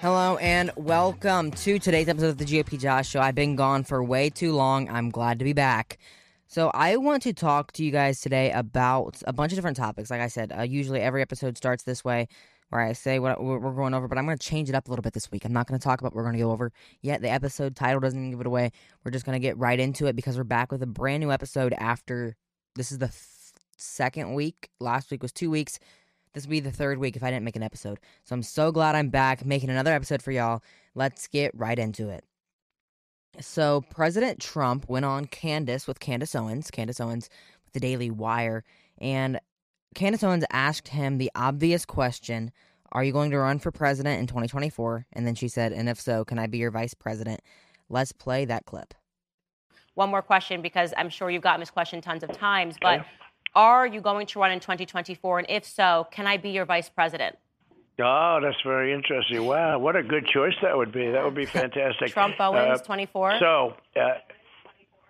Hello and welcome to today's episode of the GOP Josh Show. I've been gone for way too long. I'm glad to be back. So, I want to talk to you guys today about a bunch of different topics. Like I said, uh, usually every episode starts this way where I say what we're going over, but I'm going to change it up a little bit this week. I'm not going to talk about what we're going to go over yet. The episode title doesn't even give it away. We're just going to get right into it because we're back with a brand new episode after this is the th- second week. Last week was two weeks. This will be the third week if I didn't make an episode. So I'm so glad I'm back making another episode for y'all. Let's get right into it. So President Trump went on Candace with Candace Owens, Candace Owens with the Daily Wire, and Candace Owens asked him the obvious question Are you going to run for president in 2024? And then she said, And if so, can I be your vice president? Let's play that clip. One more question because I'm sure you've gotten this question tons of times, but are you going to run in 2024? And if so, can I be your vice president? Oh, that's very interesting. Wow, what a good choice that would be. That would be fantastic. Trump Owens, uh, 24. So, uh,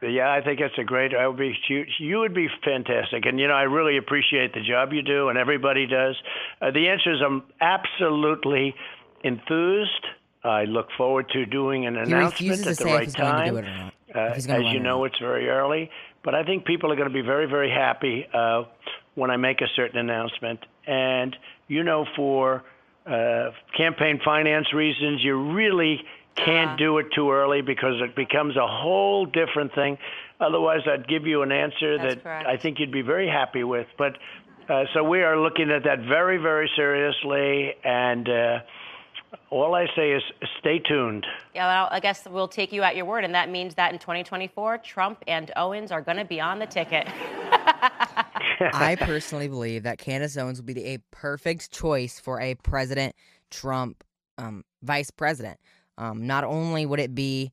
yeah, I think it's a great. I would be you, you would be fantastic, and you know I really appreciate the job you do, and everybody does. Uh, the answer is I'm absolutely enthused. I look forward to doing an he announcement at the right time. Uh, as you know, it's very early, but I think people are going to be very, very happy uh, when I make a certain announcement. And you know, for uh, campaign finance reasons, you really can't uh-huh. do it too early because it becomes a whole different thing. Otherwise, I'd give you an answer That's that correct. I think you'd be very happy with. But uh, so we are looking at that very, very seriously, and uh, all I say is stay tuned. Yeah, well, I guess we'll take you at your word, and that means that in 2024, Trump and Owens are going to be on the ticket. I personally believe that Candace Owens will be the, a perfect choice for a President Trump um, vice president. Um, not only would it be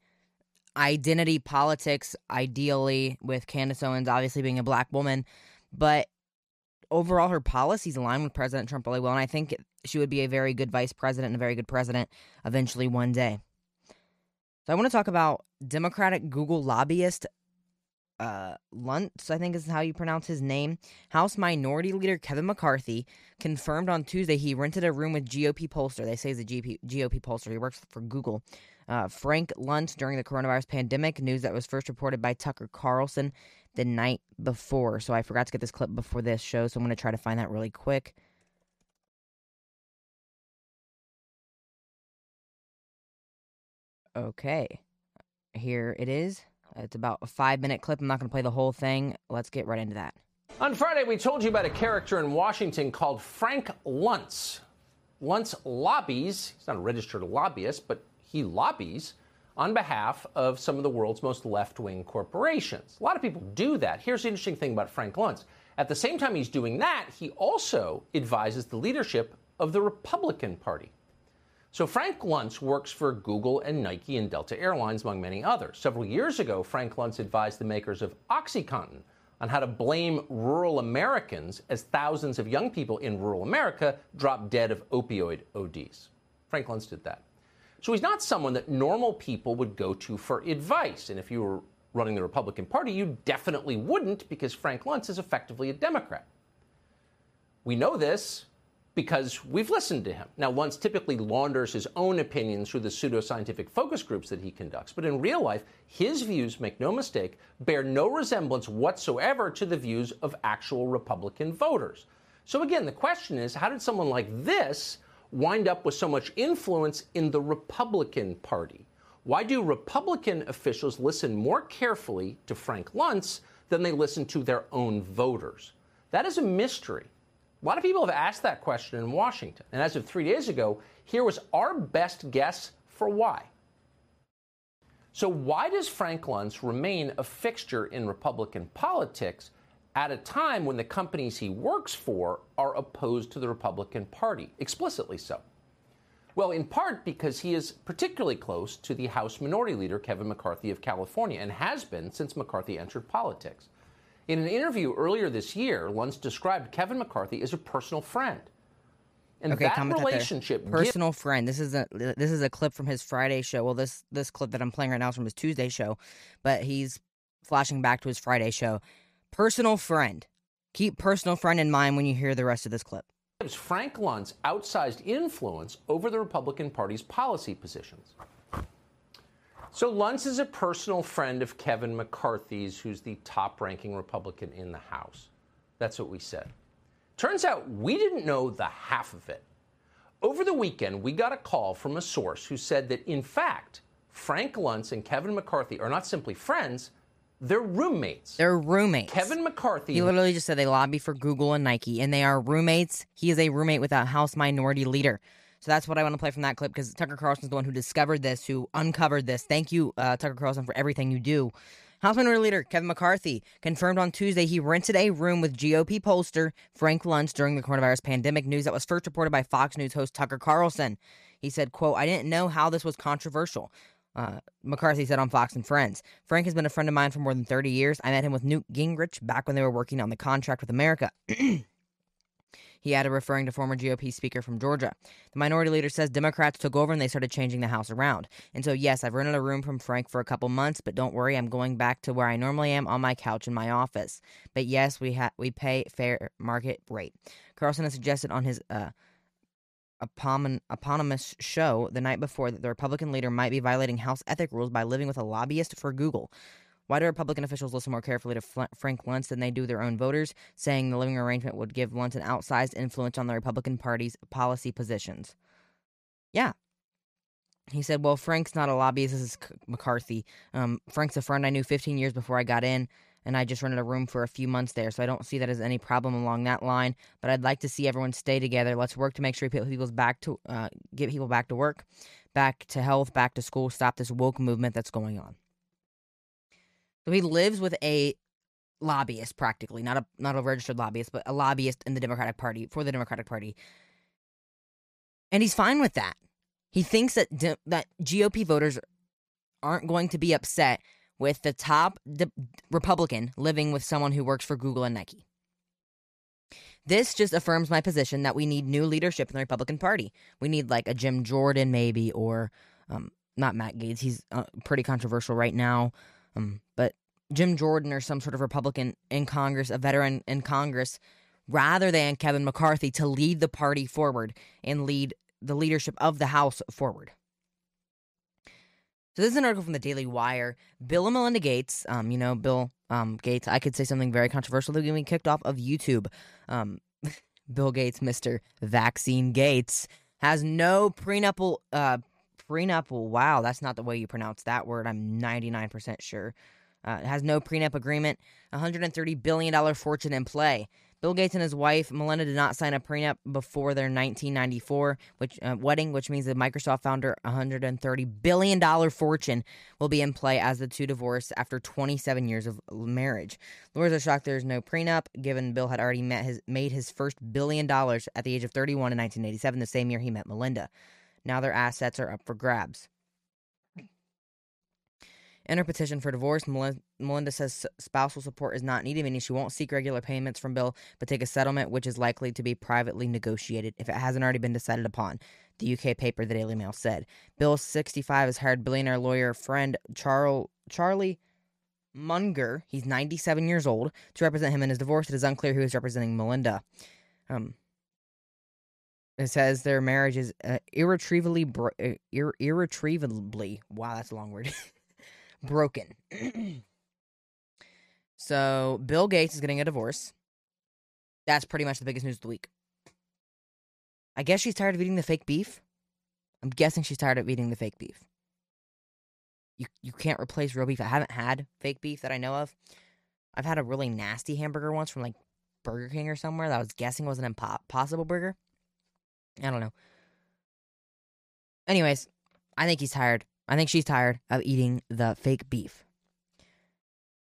identity politics, ideally, with Candace Owens obviously being a black woman, but overall her policies align with President Trump really well. And I think she would be a very good vice president and a very good president eventually one day. So I want to talk about Democratic Google lobbyist uh, Luntz, I think is how you pronounce his name. House Minority Leader Kevin McCarthy confirmed on Tuesday he rented a room with GOP pollster. They say he's a GP, GOP pollster. He works for Google. Uh, Frank Luntz during the coronavirus pandemic, news that was first reported by Tucker Carlson the night before. So I forgot to get this clip before this show, so I'm going to try to find that really quick. Okay, here it is. It's about a five minute clip. I'm not going to play the whole thing. Let's get right into that. On Friday, we told you about a character in Washington called Frank Luntz. Luntz lobbies, he's not a registered lobbyist, but he lobbies on behalf of some of the world's most left wing corporations. A lot of people do that. Here's the interesting thing about Frank Luntz. At the same time he's doing that, he also advises the leadership of the Republican Party. So Frank Luntz works for Google and Nike and Delta Airlines, among many others. Several years ago, Frank Luntz advised the makers of OxyContin on how to blame rural Americans as thousands of young people in rural America drop dead of opioid ODs. Frank Luntz did that. So he's not someone that normal people would go to for advice. And if you were running the Republican Party, you definitely wouldn't because Frank Luntz is effectively a Democrat. We know this because we've listened to him. Now, Luntz typically launders his own opinions through the pseudoscientific focus groups that he conducts, but in real life, his views, make no mistake, bear no resemblance whatsoever to the views of actual Republican voters. So, again, the question is how did someone like this wind up with so much influence in the Republican Party? Why do Republican officials listen more carefully to Frank Luntz than they listen to their own voters? That is a mystery. A lot of people have asked that question in Washington. And as of three days ago, here was our best guess for why. So, why does Frank Luntz remain a fixture in Republican politics at a time when the companies he works for are opposed to the Republican Party, explicitly so? Well, in part because he is particularly close to the House Minority Leader, Kevin McCarthy of California, and has been since McCarthy entered politics. In an interview earlier this year, Luntz described Kevin McCarthy as a personal friend. And okay, that relationship personal friend. This is a this is a clip from his Friday show. Well, this this clip that I'm playing right now is from his Tuesday show, but he's flashing back to his Friday show. Personal friend. Keep personal friend in mind when you hear the rest of this clip. Frank Luntz outsized influence over the Republican Party's policy positions. So Luntz is a personal friend of Kevin McCarthy's, who's the top ranking Republican in the House. That's what we said. Turns out we didn't know the half of it. Over the weekend, we got a call from a source who said that, in fact, Frank Luntz and Kevin McCarthy are not simply friends, they're roommates. They're roommates. Kevin McCarthy. He literally just said they lobby for Google and Nike, and they are roommates. He is a roommate with a House Minority Leader. So that's what I want to play from that clip because Tucker Carlson's the one who discovered this, who uncovered this. Thank you, uh, Tucker Carlson, for everything you do. House Minority Leader Kevin McCarthy confirmed on Tuesday he rented a room with GOP pollster Frank Luntz during the coronavirus pandemic news that was first reported by Fox News host Tucker Carlson. He said, quote, I didn't know how this was controversial. Uh, McCarthy said on Fox and Friends. Frank has been a friend of mine for more than 30 years. I met him with Newt Gingrich back when they were working on the contract with America. he added, referring to former GOP speaker from Georgia. The minority leader says Democrats took over and they started changing the House around. And so, yes, I've rented a room from Frank for a couple months, but don't worry, I'm going back to where I normally am on my couch in my office. But yes, we ha- we pay fair market rate. Carlson has suggested on his uh, eponymous show the night before that the Republican leader might be violating House ethic rules by living with a lobbyist for Google. Why do Republican officials listen more carefully to Frank Luntz than they do their own voters, saying the living arrangement would give Luntz an outsized influence on the Republican Party's policy positions? Yeah. He said, Well, Frank's not a lobbyist. This is McCarthy. Um, Frank's a friend I knew 15 years before I got in and I just rented a room for a few months there, so I don't see that as any problem along that line. But I'd like to see everyone stay together. Let's work to make sure people's back to uh, get people back to work, back to health, back to school. Stop this woke movement that's going on. So he lives with a lobbyist, practically not a not a registered lobbyist, but a lobbyist in the Democratic Party for the Democratic Party, and he's fine with that. He thinks that that GOP voters aren't going to be upset with the top de- Republican living with someone who works for Google and Nike. This just affirms my position that we need new leadership in the Republican Party. We need like a Jim Jordan, maybe, or um, not Matt Gaetz. He's uh, pretty controversial right now. Um, but Jim Jordan or some sort of Republican in Congress, a veteran in Congress, rather than Kevin McCarthy to lead the party forward and lead the leadership of the House forward. So this is an article from the Daily Wire. Bill and Melinda Gates, um, you know, Bill um, Gates, I could say something very controversial. They're getting kicked off of YouTube. Um, Bill Gates, Mr. Vaccine Gates, has no prenuptial, uh, prenuptial, wow, that's not the way you pronounce that word. I'm 99% sure. Uh, has no prenup agreement, $130 billion fortune in play. Bill Gates and his wife Melinda did not sign a prenup before their 1994 which, uh, wedding, which means the Microsoft founder 130 billion dollar fortune will be in play as the two divorce after 27 years of marriage. Lawyers are shocked there's no prenup, given Bill had already met his made his first billion dollars at the age of 31 in 1987, the same year he met Melinda. Now their assets are up for grabs. In her petition for divorce, Melinda says spousal support is not needed, meaning she won't seek regular payments from Bill, but take a settlement which is likely to be privately negotiated if it hasn't already been decided upon. The UK paper, the Daily Mail, said. Bill, 65, has hired billionaire lawyer friend Charlie Munger, he's 97 years old, to represent him in his divorce. It is unclear who is representing Melinda. Um, it says their marriage is uh, irretrievably, bro- uh, ir- irretrievably, wow, that's a long word. broken. so Bill Gates is getting a divorce. That's pretty much the biggest news of the week. I guess she's tired of eating the fake beef. I'm guessing she's tired of eating the fake beef. You you can't replace real beef. I haven't had fake beef that I know of. I've had a really nasty hamburger once from like Burger King or somewhere that I was guessing was an impossible burger. I don't know. Anyways, I think he's tired. I think she's tired of eating the fake beef.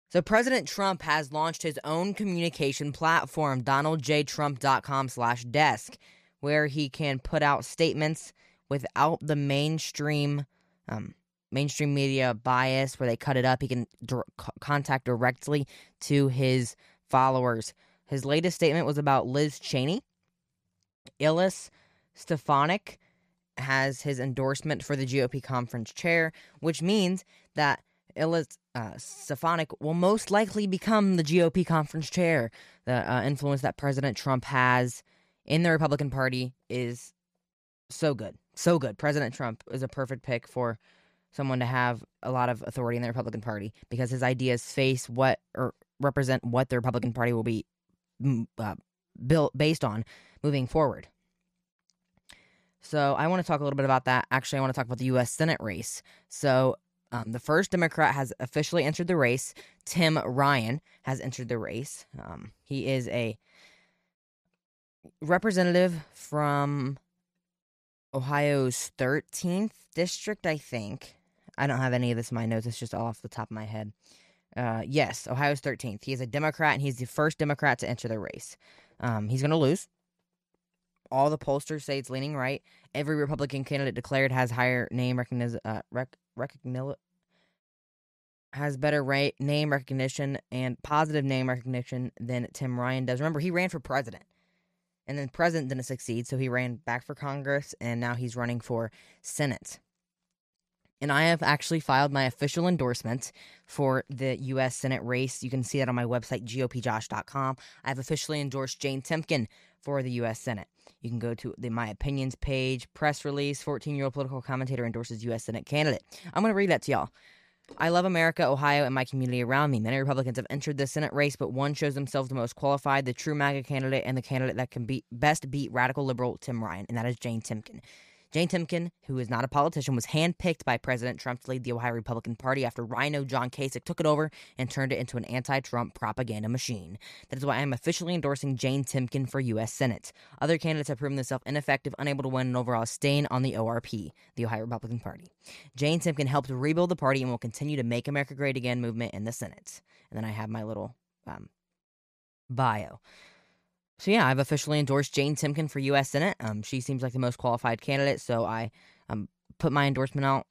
So President Trump has launched his own communication platform, donaldjtrump.com slash desk, where he can put out statements without the mainstream um, mainstream media bias where they cut it up. He can contact directly to his followers. His latest statement was about Liz Cheney, Elise Stefanik, has his endorsement for the GOP conference chair, which means that Elise uh, Stefanik will most likely become the GOP conference chair. The uh, influence that President Trump has in the Republican Party is so good. So good. President Trump is a perfect pick for someone to have a lot of authority in the Republican Party because his ideas face what or represent what the Republican Party will be mm, uh, built based on moving forward. So I want to talk a little bit about that. Actually, I want to talk about the U.S. Senate race. So um, the first Democrat has officially entered the race. Tim Ryan has entered the race. Um, he is a representative from Ohio's 13th district, I think. I don't have any of this in my notes. It's just all off the top of my head. Uh, yes, Ohio's 13th. He is a Democrat, and he's the first Democrat to enter the race. Um, he's going to lose. All the pollsters say it's leaning right. Every Republican candidate declared has higher name recognition, uh, rec- has better name recognition and positive name recognition than Tim Ryan does. Remember, he ran for president, and then president didn't succeed, so he ran back for Congress, and now he's running for Senate and I have actually filed my official endorsement for the U.S. Senate race. You can see that on my website, gopjosh.com. I have officially endorsed Jane Timken for the U.S. Senate. You can go to the My Opinions page, press release, 14 year old political commentator endorses U.S. Senate candidate. I'm going to read that to y'all. I love America, Ohio, and my community around me. Many Republicans have entered the Senate race, but one shows themselves the most qualified, the true MAGA candidate, and the candidate that can beat, best beat radical liberal Tim Ryan, and that is Jane Timken. Jane Timken, who is not a politician, was handpicked by President Trump to lead the Ohio Republican Party after RINO John Kasich took it over and turned it into an anti Trump propaganda machine. That is why I am officially endorsing Jane Timken for U.S. Senate. Other candidates have proven themselves ineffective, unable to win an overall stain on the ORP, the Ohio Republican Party. Jane Timken helped rebuild the party and will continue to make America great again movement in the Senate. And then I have my little um, bio. So yeah, I've officially endorsed Jane Timken for U.S. Senate. Um, she seems like the most qualified candidate, so I um put my endorsement out.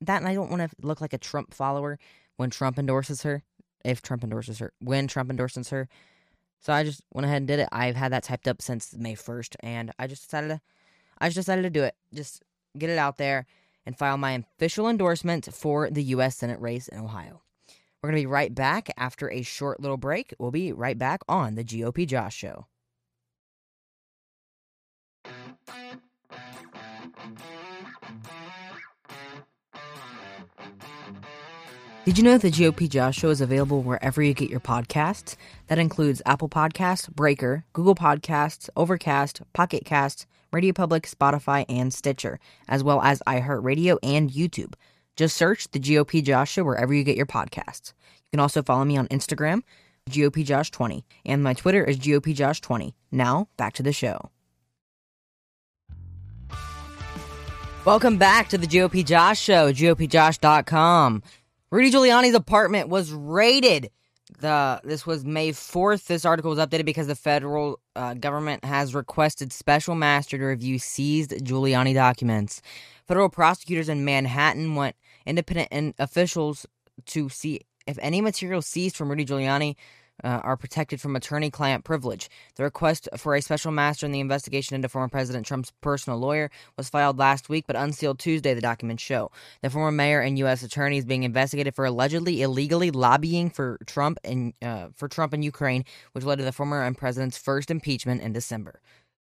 That and I don't want to look like a Trump follower when Trump endorses her. If Trump endorses her, when Trump endorses her, so I just went ahead and did it. I've had that typed up since May first, and I just decided to, I just decided to do it. Just get it out there and file my official endorsement for the U.S. Senate race in Ohio. We're gonna be right back after a short little break. We'll be right back on the GOP Josh Show. Did you know the GOP Josh Show is available wherever you get your podcasts? That includes Apple Podcasts, Breaker, Google Podcasts, Overcast, Pocket Casts, Radio Public, Spotify, and Stitcher, as well as iHeartRadio and YouTube. Just search the GOP Josh Show wherever you get your podcasts. You can also follow me on Instagram, GOP Josh 20 and my Twitter is GOP Josh 20 Now, back to the show. Welcome back to the GOP Josh Show, GOPJosh.com. Rudy Giuliani's apartment was raided. The this was May 4th. This article was updated because the federal uh, government has requested special master to review seized Giuliani documents. Federal prosecutors in Manhattan want independent officials to see if any material seized from Rudy Giuliani uh, are protected from attorney client privilege. The request for a special master in the investigation into former President Trump's personal lawyer was filed last week, but unsealed Tuesday, the documents show. The former mayor and U.S. attorney is being investigated for allegedly illegally lobbying for Trump and uh, for Trump in Ukraine, which led to the former president's first impeachment in December.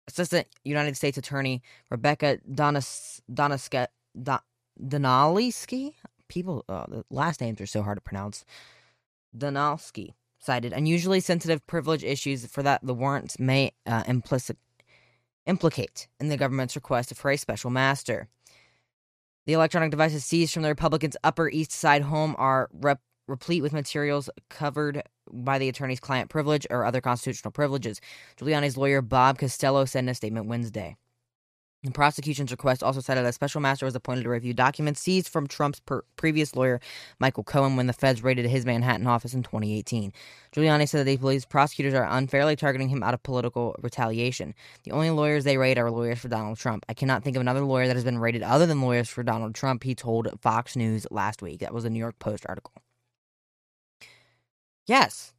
Assistant United States Attorney Rebecca Donis, Doniske, Don, Donaliski? People, uh, the last names are so hard to pronounce. Donalski cited unusually sensitive privilege issues for that the warrants may uh, implicit, implicate in the government's request for a special master. The electronic devices seized from the Republicans' Upper East Side home are rep- replete with materials covered by the attorney's client privilege or other constitutional privileges. Giuliani's lawyer Bob Costello said in a statement Wednesday. The prosecution's request also cited that a special master was appointed to review documents seized from Trump's per- previous lawyer, Michael Cohen, when the feds raided his Manhattan office in 2018. Giuliani said that he believes prosecutors are unfairly targeting him out of political retaliation. The only lawyers they raid are lawyers for Donald Trump. I cannot think of another lawyer that has been raided other than lawyers for Donald Trump, he told Fox News last week. That was a New York Post article. Yes.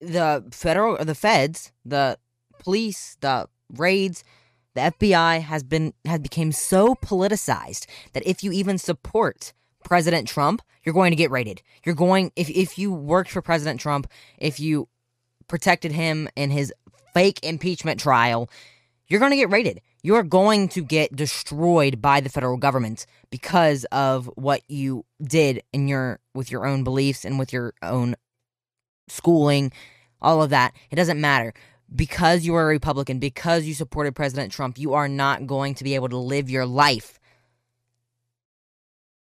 The federal, the feds, the police, the raids, the FBI has been has become so politicized that if you even support President Trump, you're going to get raided. You're going if if you worked for President Trump, if you protected him in his fake impeachment trial, you're going to get raided. You're going to get destroyed by the federal government because of what you did in your with your own beliefs and with your own schooling, all of that. It doesn't matter. Because you are a Republican, because you supported President Trump, you are not going to be able to live your life.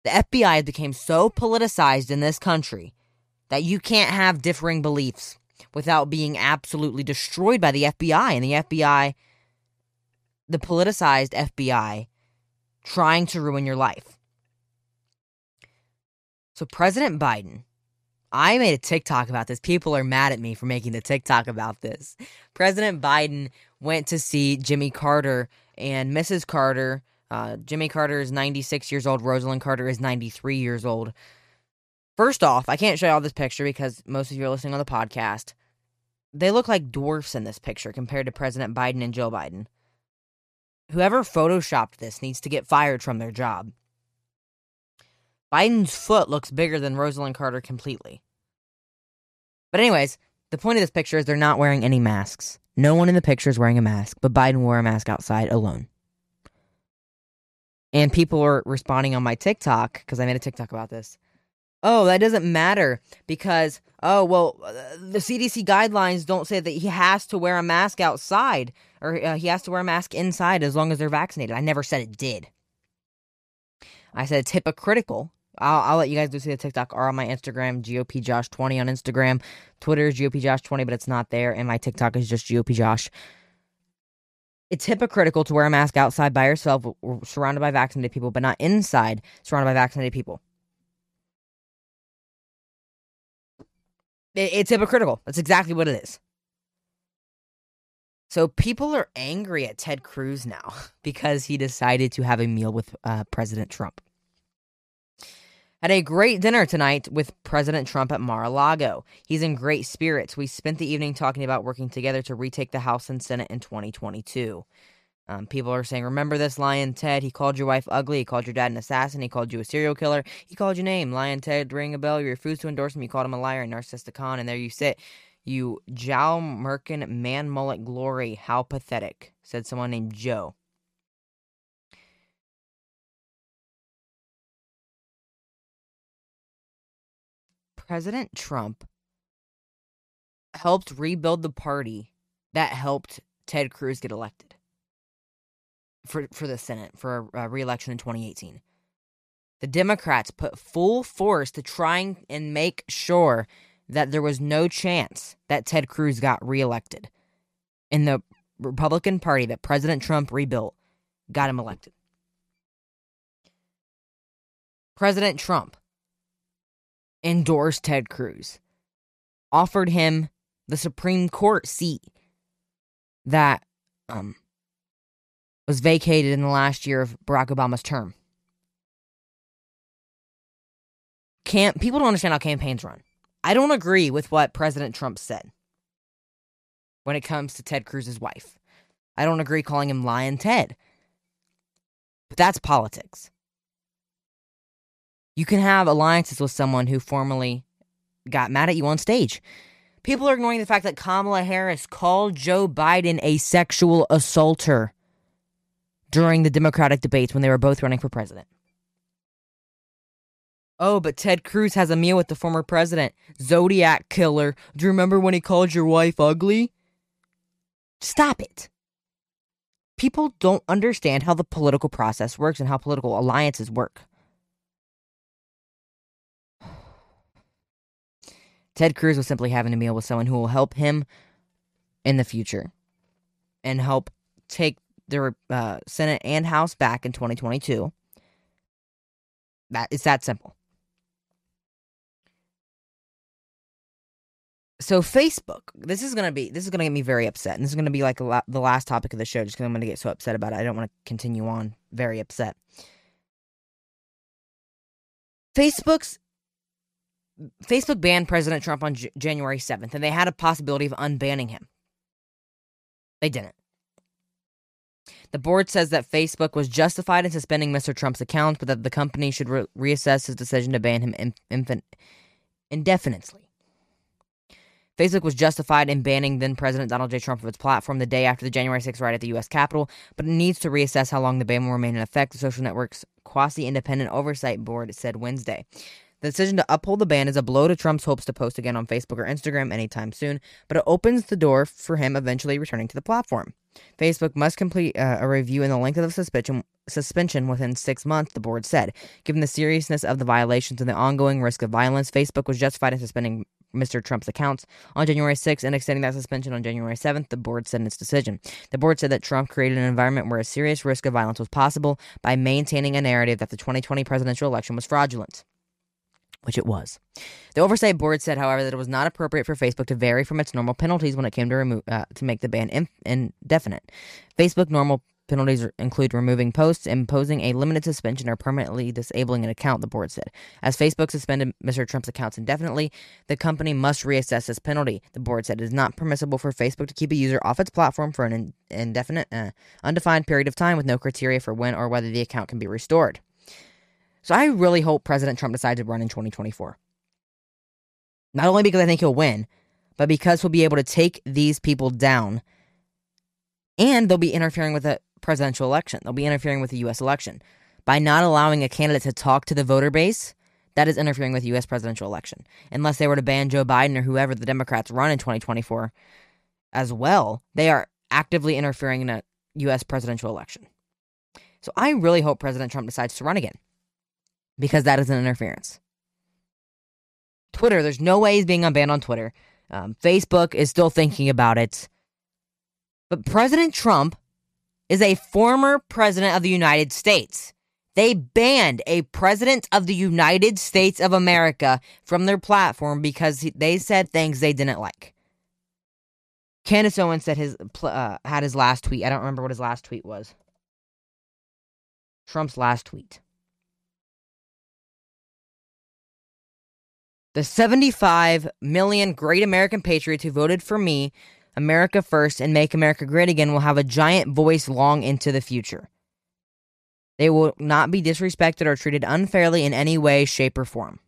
The FBI became so politicized in this country that you can't have differing beliefs without being absolutely destroyed by the FBI. And the FBI, the politicized FBI, trying to ruin your life. So, President Biden I made a TikTok about this. People are mad at me for making the TikTok about this. President Biden went to see Jimmy Carter and Mrs. Carter. Uh, Jimmy Carter is 96 years old. Rosalynn Carter is 93 years old. First off, I can't show you all this picture because most of you are listening on the podcast. They look like dwarfs in this picture compared to President Biden and Joe Biden. Whoever photoshopped this needs to get fired from their job. Biden's foot looks bigger than Rosalynn Carter completely. But, anyways, the point of this picture is they're not wearing any masks. No one in the picture is wearing a mask, but Biden wore a mask outside alone. And people are responding on my TikTok because I made a TikTok about this. Oh, that doesn't matter because, oh, well, the CDC guidelines don't say that he has to wear a mask outside or uh, he has to wear a mask inside as long as they're vaccinated. I never said it did. I said it's hypocritical I'll, I'll let you guys do see the TikTok or on my Instagram, GOP Josh 20 on Instagram. Twitter is GOP Josh 20, but it's not there. And my TikTok is just GOP Josh. It's hypocritical to wear a mask outside by yourself, surrounded by vaccinated people, but not inside, surrounded by vaccinated people. It's hypocritical. That's exactly what it is. So people are angry at Ted Cruz now because he decided to have a meal with uh, President Trump had a great dinner tonight with President Trump at Mar a Lago. He's in great spirits. We spent the evening talking about working together to retake the House and Senate in 2022. Um, people are saying, Remember this, Lyin' Ted? He called your wife ugly. He called your dad an assassin. He called you a serial killer. He called your name. Lyin' Ted, ring a bell. You refused to endorse him. You called him a liar and narcissistic con. And there you sit. You Jow Merkin man mullet glory. How pathetic, said someone named Joe. President Trump helped rebuild the party that helped Ted Cruz get elected for for the Senate for a, a reelection in 2018. The Democrats put full force to trying and make sure that there was no chance that Ted Cruz got reelected. And the Republican Party that President Trump rebuilt got him elected. President Trump endorsed Ted Cruz, offered him the Supreme Court seat that um, was vacated in the last year of Barack Obama's term. Can't people don't understand how campaigns run. I don't agree with what President Trump said when it comes to Ted Cruz's wife. I don't agree calling him Lyin' Ted. But that's politics. You can have alliances with someone who formerly got mad at you on stage. People are ignoring the fact that Kamala Harris called Joe Biden a sexual assaulter during the Democratic debates when they were both running for president. Oh, but Ted Cruz has a meal with the former president. Zodiac killer. Do you remember when he called your wife ugly? Stop it. People don't understand how the political process works and how political alliances work. Ted Cruz was simply having a meal with someone who will help him in the future and help take the uh, Senate and House back in 2022. That it's that simple. So Facebook, this is gonna be this is gonna get me very upset, and this is gonna be like la- the last topic of the show, just because I'm gonna get so upset about it. I don't want to continue on very upset. Facebook's Facebook banned President Trump on J- January 7th, and they had a possibility of unbanning him. They didn't. The board says that Facebook was justified in suspending Mr. Trump's account, but that the company should re- reassess his decision to ban him in- infin- indefinitely. Facebook was justified in banning then President Donald J. Trump from its platform the day after the January 6th riot at the U.S. Capitol, but it needs to reassess how long the ban will remain in effect, the social network's quasi independent oversight board said Wednesday. The decision to uphold the ban is a blow to Trump's hopes to post again on Facebook or Instagram anytime soon, but it opens the door for him eventually returning to the platform. Facebook must complete uh, a review in the length of the suspension, suspension within six months, the board said. Given the seriousness of the violations and the ongoing risk of violence, Facebook was justified in suspending Mr. Trump's accounts on January 6th and extending that suspension on January 7th, the board said in its decision. The board said that Trump created an environment where a serious risk of violence was possible by maintaining a narrative that the 2020 presidential election was fraudulent which it was. The oversight board said, however, that it was not appropriate for Facebook to vary from its normal penalties when it came to remove uh, to make the ban indefinite. Facebook normal penalties include removing posts, imposing a limited suspension, or permanently disabling an account. The board said, as Facebook suspended Mr. Trump's accounts indefinitely, the company must reassess this penalty. The board said it is not permissible for Facebook to keep a user off its platform for an indefinite, uh, undefined period of time with no criteria for when or whether the account can be restored. So I really hope President Trump decides to run in 2024. Not only because I think he'll win, but because he'll be able to take these people down and they'll be interfering with the presidential election. They'll be interfering with the U.S. election. By not allowing a candidate to talk to the voter base, that is interfering with the U.S. presidential election. Unless they were to ban Joe Biden or whoever the Democrats run in 2024 as well, they are actively interfering in a U.S. presidential election. So I really hope President Trump decides to run again because that is an interference. Twitter, there's no way he's being unbanned on Twitter. Um, Facebook is still thinking about it. But President Trump is a former president of the United States. They banned a president of the United States of America from their platform because they said things they didn't like. Candace Owens said his uh, had his last tweet. I don't remember what his last tweet was. Trump's last tweet. The 75 million great American patriots who voted for me, America First, and Make America Great Again will have a giant voice long into the future. They will not be disrespected or treated unfairly in any way, shape, or form.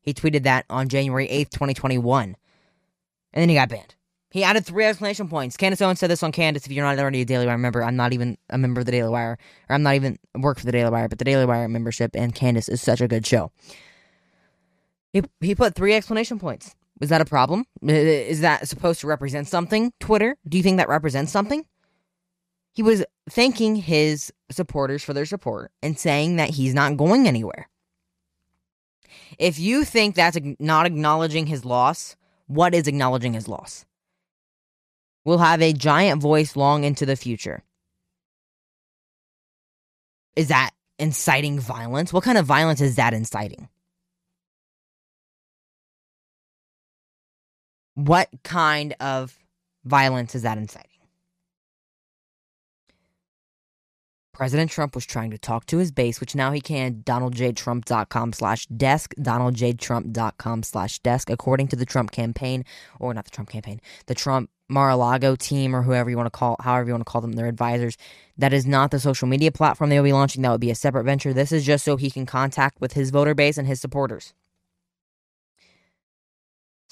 He tweeted that on January 8th, 2021. And then he got banned. He added three exclamation points. Candace Owens said this on Candace. If you're not already a Daily Wire member, I'm not even a member of the Daily Wire, or I'm not even work for the Daily Wire, but the Daily Wire membership and Candace is such a good show. He, he put three explanation points. Is that a problem? Is that supposed to represent something, Twitter? Do you think that represents something? He was thanking his supporters for their support and saying that he's not going anywhere. If you think that's not acknowledging his loss, what is acknowledging his loss? We'll have a giant voice long into the future. Is that inciting violence? What kind of violence is that inciting? What kind of violence is that inciting? President Trump was trying to talk to his base, which now he can. DonaldJTrump.com slash desk. DonaldJTrump.com slash desk. According to the Trump campaign, or not the Trump campaign, the Trump Mar-a-Lago team, or whoever you want to call, however you want to call them, their advisors. That is not the social media platform they will be launching. That would be a separate venture. This is just so he can contact with his voter base and his supporters.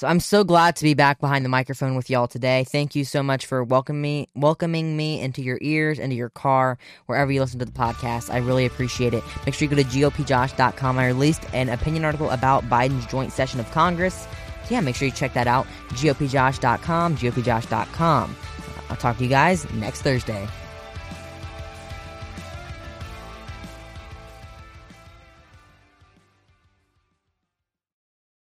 So I'm so glad to be back behind the microphone with y'all today. Thank you so much for welcoming me, welcoming me into your ears, into your car, wherever you listen to the podcast. I really appreciate it. Make sure you go to gopjosh.com. I released an opinion article about Biden's joint session of Congress. So yeah, make sure you check that out. gopjosh.com, gopjosh.com. I'll talk to you guys next Thursday.